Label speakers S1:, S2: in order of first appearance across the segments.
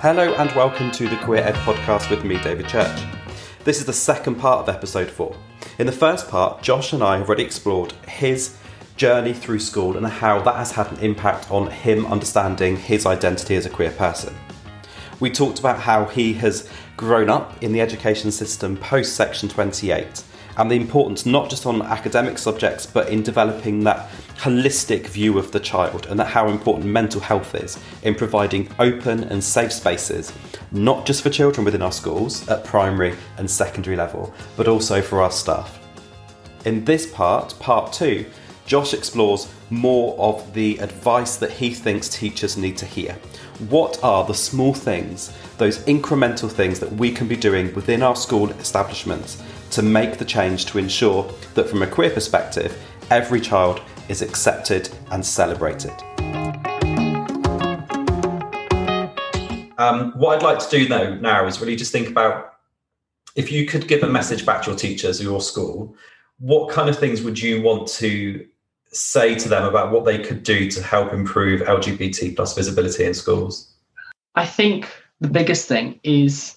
S1: Hello and welcome to the Queer Ed podcast with me, David Church. This is the second part of episode four. In the first part, Josh and I have already explored his journey through school and how that has had an impact on him understanding his identity as a queer person. We talked about how he has grown up in the education system post Section 28 and the importance not just on academic subjects but in developing that holistic view of the child and that how important mental health is in providing open and safe spaces not just for children within our schools at primary and secondary level but also for our staff. In this part, part 2, Josh explores more of the advice that he thinks teachers need to hear. What are the small things, those incremental things that we can be doing within our school establishments to make the change to ensure that, from a queer perspective, every child is accepted and celebrated? Um, what I'd like to do though now is really just think about if you could give a message back to your teachers or your school, what kind of things would you want to say to them about what they could do to help improve LGBT plus visibility in schools?
S2: I think the biggest thing is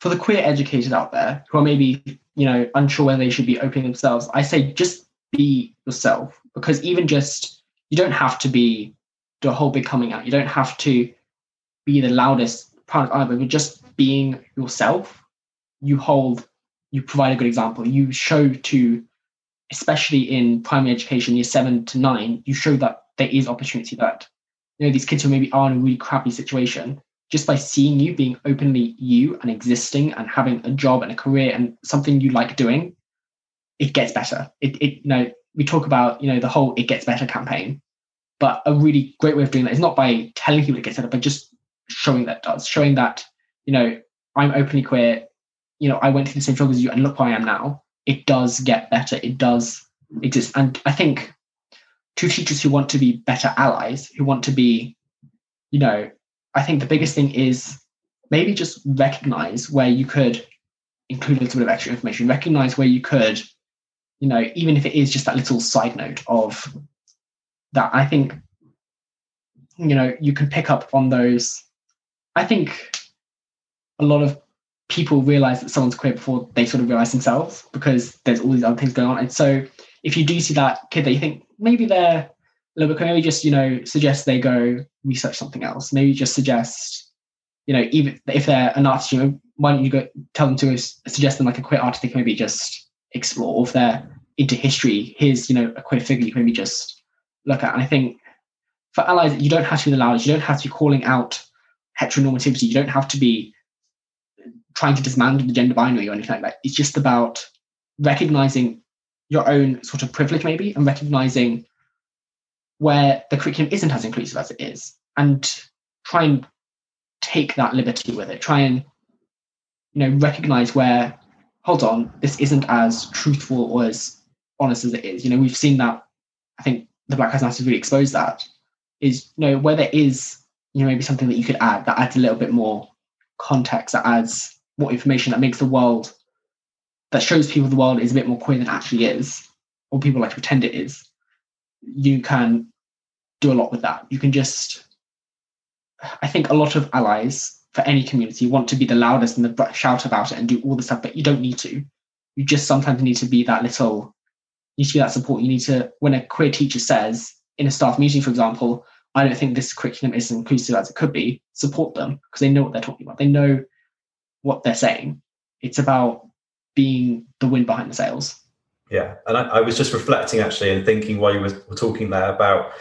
S2: for the queer educators out there who are maybe, you know, unsure whether they should be opening themselves, I say just be yourself because even just you don't have to be the whole big coming out. You don't have to be the loudest of either, but just being yourself, you hold, you provide a good example. You show to especially in primary education, year seven to nine, you show that there is opportunity that, you know, these kids who maybe are in a really crappy situation, just by seeing you being openly you and existing and having a job and a career and something you like doing, it gets better. It, it you know, we talk about, you know, the whole it gets better campaign. But a really great way of doing that is not by telling people it gets better, but just showing that does, showing that, you know, I'm openly queer, you know, I went through the same struggle as you and look where I am now it does get better. It does exist. And I think to teachers who want to be better allies, who want to be, you know, I think the biggest thing is maybe just recognize where you could include a little bit of extra information, recognize where you could, you know, even if it is just that little side note of that, I think, you know, you can pick up on those. I think a lot of people realize that someone's queer before they sort of realize themselves because there's all these other things going on. And so if you do see that kid that you think maybe they're little bit, maybe just, you know, suggest they go research something else. Maybe just suggest, you know, even if they're an artist, you know, why don't you go tell them to suggest them like a queer artist they can maybe just explore. Or if they're into history, here's, you know, a queer figure you can maybe just look at. And I think for allies, you don't have to be the loudest, you don't have to be calling out heteronormativity, you don't have to be trying to dismantle the gender binary or anything like that. It's just about recognizing your own sort of privilege, maybe, and recognizing where the curriculum isn't as inclusive as it is, and try and take that liberty with it. Try and you know recognize where, hold on, this isn't as truthful or as honest as it is. You know, we've seen that. I think the Black Lives Matter really exposed that. Is you know where there is you know maybe something that you could add that adds a little bit more context, that adds more information that makes the world that shows people the world is a bit more queer than actually is, or people like to pretend it is, you can do a lot with that. You can just, I think a lot of allies for any community want to be the loudest and the shout about it and do all the stuff, but you don't need to. You just sometimes need to be that little, you need to be that support. You need to, when a queer teacher says in a staff meeting, for example, I don't think this curriculum is inclusive as it could be, support them because they know what they're talking about. They know what they're saying. It's about being the wind behind the sails.
S1: Yeah, and I, I was just reflecting actually and thinking while you were, talking there about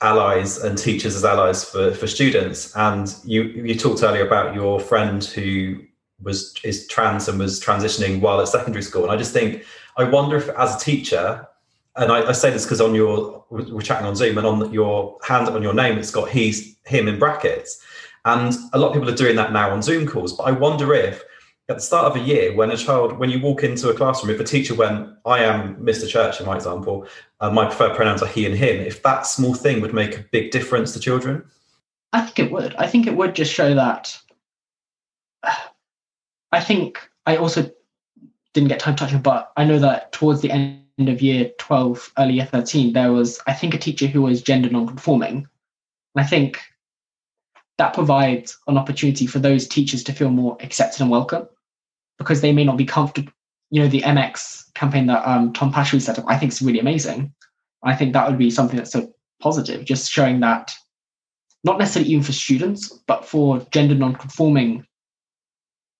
S1: allies and teachers as allies for, for students. And you you talked earlier about your friend who was is trans and was transitioning while at secondary school. And I just think I wonder if as a teacher, and I, I say this because on your we're chatting on Zoom and on your hand on your name it's got he's him in brackets. And a lot of people are doing that now on Zoom calls. But I wonder if at the start of a year, when a child, when you walk into a classroom, if a teacher went, I am Mr. Church in my example, uh, my preferred pronouns are he and him, if that small thing would make a big difference to children?
S2: I think it would. I think it would just show that. I think I also didn't get time touching, but I know that towards the end of year 12, early year 13, there was, I think, a teacher who was gender non-conforming. And I think that provides an opportunity for those teachers to feel more accepted and welcome because they may not be comfortable. You know, the MX campaign that um, Tom Pashley set up, I think is really amazing. I think that would be something that's so positive, just showing that not necessarily even for students, but for gender non-conforming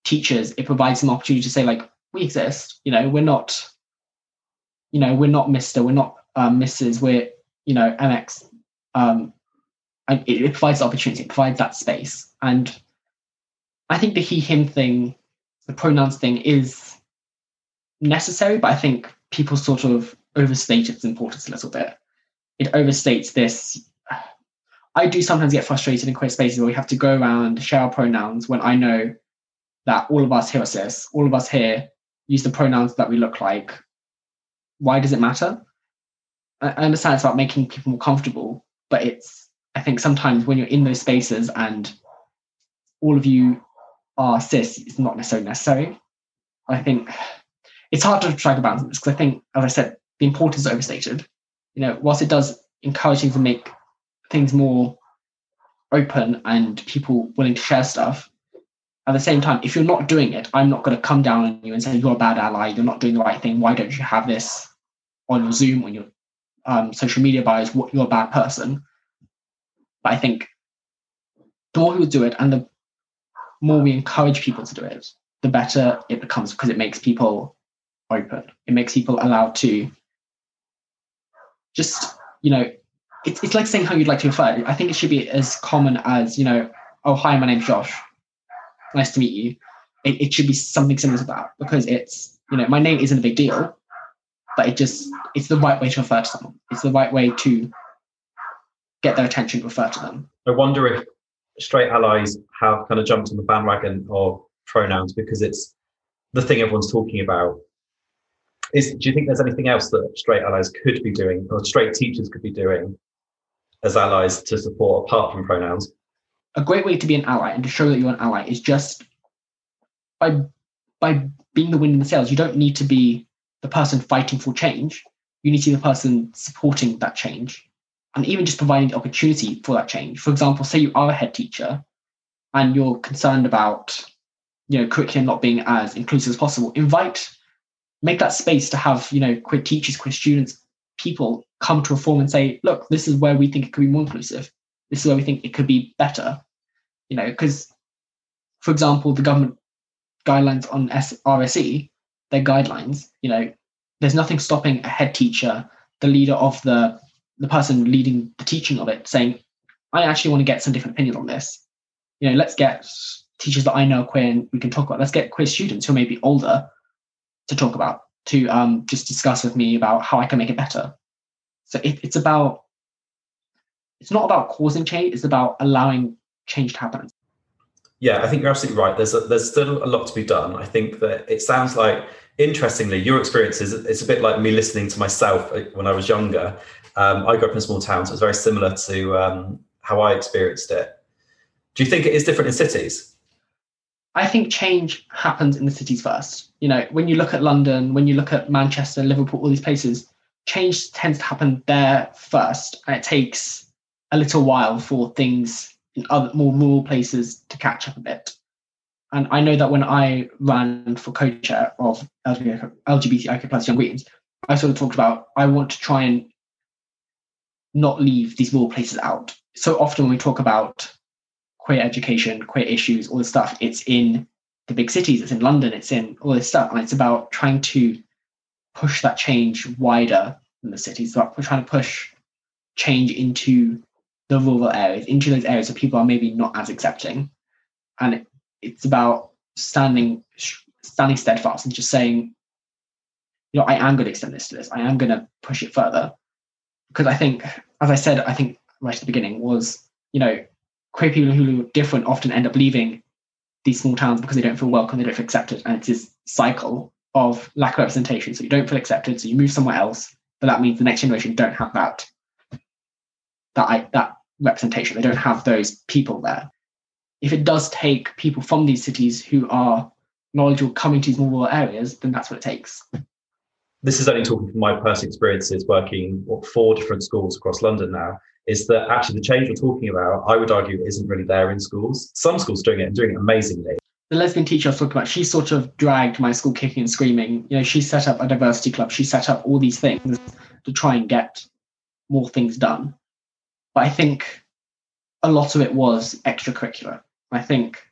S2: teachers, it provides an opportunity to say, like, we exist. You know, we're not, you know, we're not Mister, we're not um, Mrs. We're, you know, MX. Um, and it, it provides opportunity, it provides that space, and I think the he/him thing, the pronouns thing, is necessary, but I think people sort of overstate its importance a little bit. It overstates this I do sometimes get frustrated in queer spaces where we have to go around share our pronouns when I know that all of us here are cis, all of us here use the pronouns that we look like. Why does it matter? I understand it's about making people more comfortable, but it's I think sometimes when you're in those spaces and all of you are cis, is not necessarily necessary. I think it's hard to strike a balance because I think, as I said, the importance is overstated. You know, whilst it does encourage things to make things more open and people willing to share stuff. At the same time, if you're not doing it, I'm not going to come down on you and say you're a bad ally. You're not doing the right thing. Why don't you have this on your Zoom, on your um, social media bios? What you're a bad person. But I think the more people do it, and the more we encourage people to do it, the better it becomes because it makes people open. It makes people allowed to just you know it's, it's like saying how you'd like to refer. I think it should be as common as, you know, oh, hi, my name's Josh. Nice to meet you. It, it should be something similar to that because it's, you know, my name isn't a big deal, but it just, it's the right way to refer to someone. It's the right way to get their attention, refer to them.
S1: I wonder if straight allies have kind of jumped on the bandwagon of pronouns because it's the thing everyone's talking about. Is, do you think there's anything else that straight allies could be doing or straight teachers could be doing as allies to support apart from pronouns?
S2: A great way to be an ally and to show that you're an ally is just by by being the wind in the sails. You don't need to be the person fighting for change. You need to be the person supporting that change and even just providing the opportunity for that change. For example, say you are a head teacher and you're concerned about you know curriculum not being as inclusive as possible. Invite, make that space to have you know queer teachers, queer students, people come to a forum and say, look, this is where we think it could be more inclusive. This is where we think it could be better. You know, because, for example, the government guidelines on RSE, their guidelines, you know, there's nothing stopping a head teacher, the leader of the the person leading the teaching of it, saying, I actually want to get some different opinion on this. You know, let's get teachers that I know queer and we can talk about. Let's get queer students who may be older to talk about to um, just discuss with me about how I can make it better. So it, it's about, it's not about causing change, it's about allowing change to happen.
S1: Yeah, I think you're absolutely right. There's a, there's still a lot to be done. I think that it sounds like, interestingly, your experience is it's a bit like me listening to myself uh, when I was younger. Um, I grew up in a small town, so it's very similar to um, how I experienced it. Do you think it is different in cities?
S2: I think change happens in the cities first. You know, when you look at London, when you look at Manchester, Liverpool, all these places, change tends to happen there first, and it takes a little while for things in other more rural places to catch up a bit. And I know that when I ran for co-chair of LGBTIQ plus Young Greens, I sort of talked about I want to try and not leave these rural places out. So often when we talk about queer education, queer issues, all this stuff, it's in the big cities, it's in London, it's in all this stuff. And it's about trying to push that change wider than the cities. About trying to push change into the rural areas, into those areas where people are maybe not as accepting. And it's about standing standing steadfast and just saying, you know, I am going to extend this to this. I am going to push it further. Because I think, as I said, I think right at the beginning was, you know, queer people who are different often end up leaving these small towns because they don't feel welcome, they don't feel accepted. And it's this cycle of lack of representation. So you don't feel accepted, so you move somewhere else, but that means the next generation don't have that that that representation. They don't have those people there. If it does take people from these cities who are knowledgeable coming to these more rural areas, then that's what it takes.
S1: this is only talking from my personal experiences working what four different schools across London now, is that actually the change we're talking about, I would argue, isn't really there in schools. Some schools doing it and doing it amazingly.
S2: The lesbian teacher I was talking about, she sort of dragged my school kicking and screaming. You know, she set up a diversity club, she set up all these things to try and get more things done. But I think a lot of it was extracurricular. I think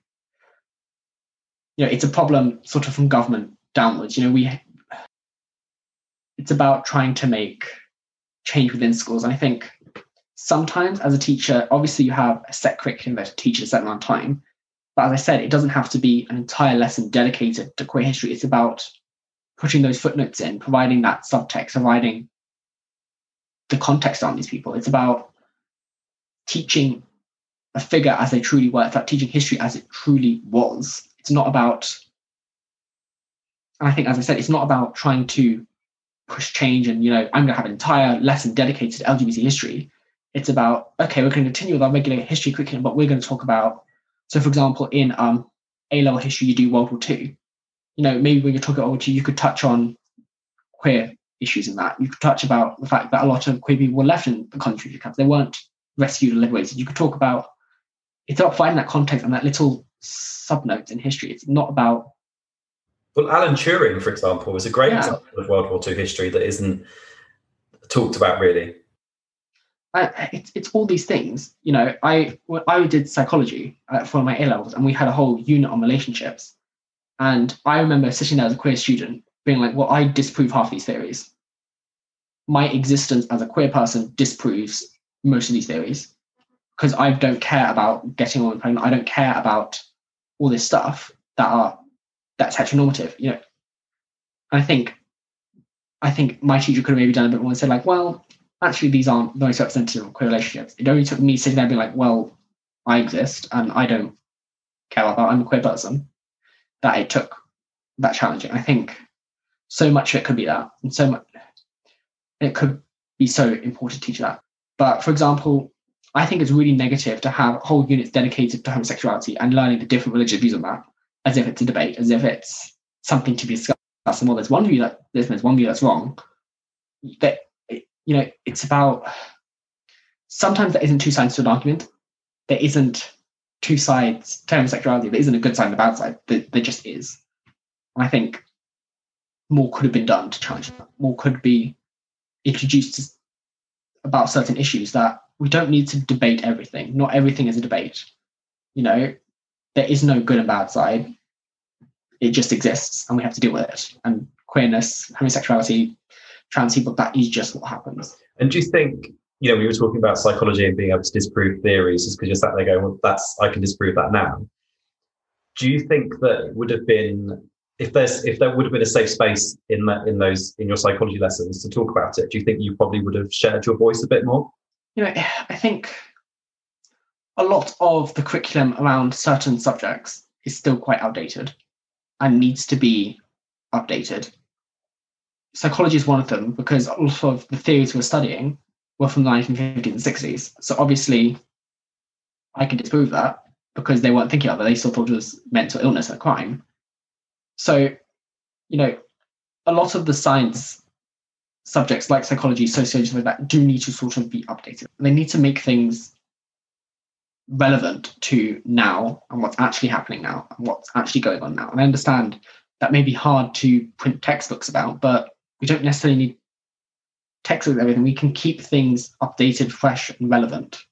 S2: you know it's a problem sort of from government downwards. You know, we it's about trying to make change within schools. And I think sometimes as a teacher, obviously you have a set curriculum that teaches a certain amount of time. But as I said, it doesn't have to be an entire lesson dedicated to queer history. It's about putting those footnotes in, providing that subtext, providing the context on these people. It's about teaching a figure as they truly were, it's about teaching history as it truly was. It's not about, and I think, as I said, it's not about trying to push change and, you know, I'm going to have an entire lesson dedicated to LGBT history. It's about, okay, we're going to continue with our regular history curriculum, but we're going to talk about, so for example, in um, A level history, you do World War II. You know, maybe when you're talking about World War you could touch on queer issues in that. You could touch about the fact that a lot of queer people were left in the concentration camps. They weren't rescued and liberated. You could talk about it's about finding that context and that little subnote in history. It's not about
S1: well, Alan Turing, for example, is a great yeah. example of World War II history that isn't talked about really.
S2: I, it's, it's all these things. You know, I I did psychology uh, for my A levels, and we had a whole unit on relationships. And I remember sitting there as a queer student, being like, "Well, I disprove half these theories. My existence as a queer person disproves most of these theories because I don't care about getting on pregnant. I don't care about all this stuff that are that's heteronormative. You know, I think I think my teacher could have maybe done a bit more and said like, well, actually these aren't the most representative of queer relationships. It only took me sitting there and being like, well, I exist and I don't care about that. I'm a queer person. That it took that challenging. I think so much of it could be that, and so much it could be so important to teach that. But for example, I think it's really negative to have whole units dedicated to homosexuality and learning the different religious views on that, as if it's a debate, as if it's something to be discussed. And well, there's one view that there's there's one view that's wrong. That you know, it's about sometimes there isn't two sides to an argument. There isn't two sides to homosexuality. There isn't a good side and a bad side. There, there just is. And I think more could have been done to challenge that. More could be introduced about certain issues that we don't need to debate everything. Not everything is a debate. You know, there is no good and bad side. It just exists and we have to deal with it. And queerness, homosexuality, trans people, that is just what happens.
S1: And do you think, you know, we were talking about psychology and being able to disprove theories just because you're sat there going, well, that's, I can disprove that now. Do you think that would have been if there's if there would have been a safe space in that in those in your psychology lessons to talk about it, do you think you probably would have shared your voice a bit more?
S2: You know, I think a lot of the curriculum around certain subjects is still quite outdated and needs to be updated. Psychology is one of them because a lot of the theories we're studying were from the 1950s and 60s. So obviously, I can disprove that because they weren't thinking of it. They still thought it was mental illness and crime. So, you know, a lot of the science subjects like psychology, sociology, like that do need to sort of be updated. They need to make things relevant to now and what's actually happening now and what's actually going on now. And I understand that may be hard to print textbooks about, but we don't necessarily need textbooks everything. We can keep things updated, fresh, and relevant.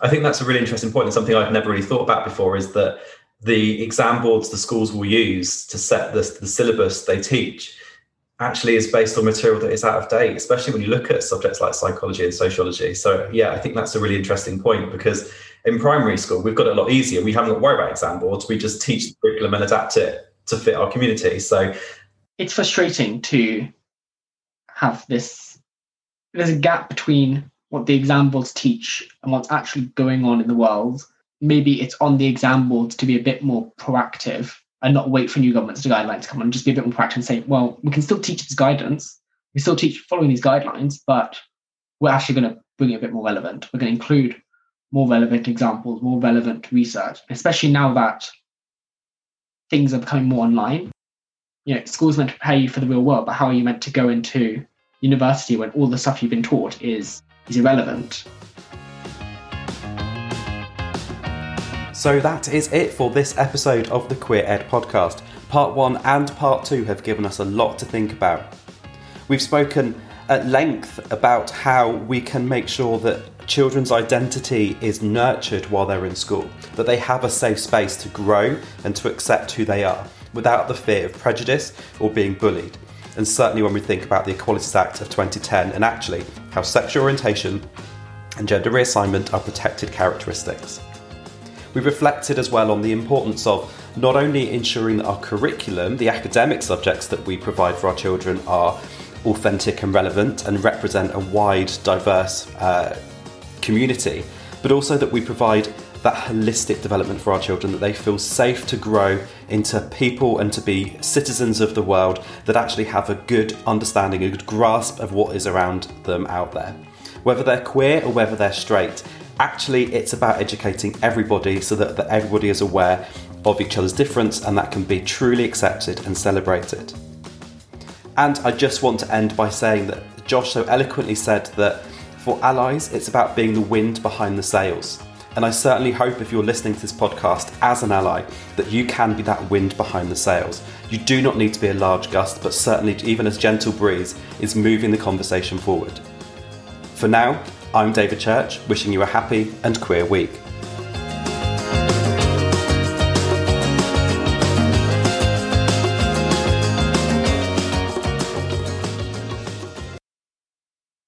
S1: I think that's a really interesting point and something I've never really thought about before is that the exam boards the schools will use to set the, the syllabus they teach actually is based on material that is out of date, especially when you look at subjects like psychology and sociology. So, yeah, I think that's a really interesting point because in primary school, we've got it a lot easier. We haven't got to worry about exam boards. We just teach the curriculum and adapt it to fit our community. So,
S2: it's frustrating to have this. There's a gap between what the exam boards teach and what's actually going on in the world. Maybe it's on the exam boards to be a bit more proactive and not wait for new governments to guidelines to come and just be a bit more proactive and say, well, we can still teach this guidance, we still teach following these guidelines, but we're actually going to bring it a bit more relevant. We're going to include more relevant examples, more relevant research, especially now that things are becoming more online. you know, school's meant to prepare you for the real world, but how are you meant to go into university when all the stuff you've been taught is is irrelevant?
S3: So that is it for this episode of the Queer Ed podcast. Part one and part two have given us a lot to think about. We've spoken at length about how we can make sure that children's identity is nurtured while they're in school, that they have a safe space to grow and to accept who they are without the fear of prejudice or being bullied. And certainly when we think about the Equalities Act of 2010 and actually how sexual orientation and gender reassignment are protected characteristics. We reflected as well on the importance of not only ensuring that our curriculum, the academic subjects that we provide for our children, are authentic and relevant and represent a wide, diverse uh, community, but also that we provide that holistic development for our children, that they feel safe to grow into people and to be citizens of the world that actually have a good understanding, a good grasp of what is around them out there. Whether they're queer or whether they're straight, Actually, it's about educating everybody so that, that everybody is aware of each other's difference and that can be truly accepted and celebrated. And I just want to end by saying that Josh so eloquently said that for allies, it's about being the wind behind the sails. And I certainly hope if you're listening to this podcast as an ally, that you can be that wind behind the sails. You do not need to be a large gust, but certainly even a gentle breeze is moving the conversation forward. For now, I'm David Church, wishing you a happy and queer week.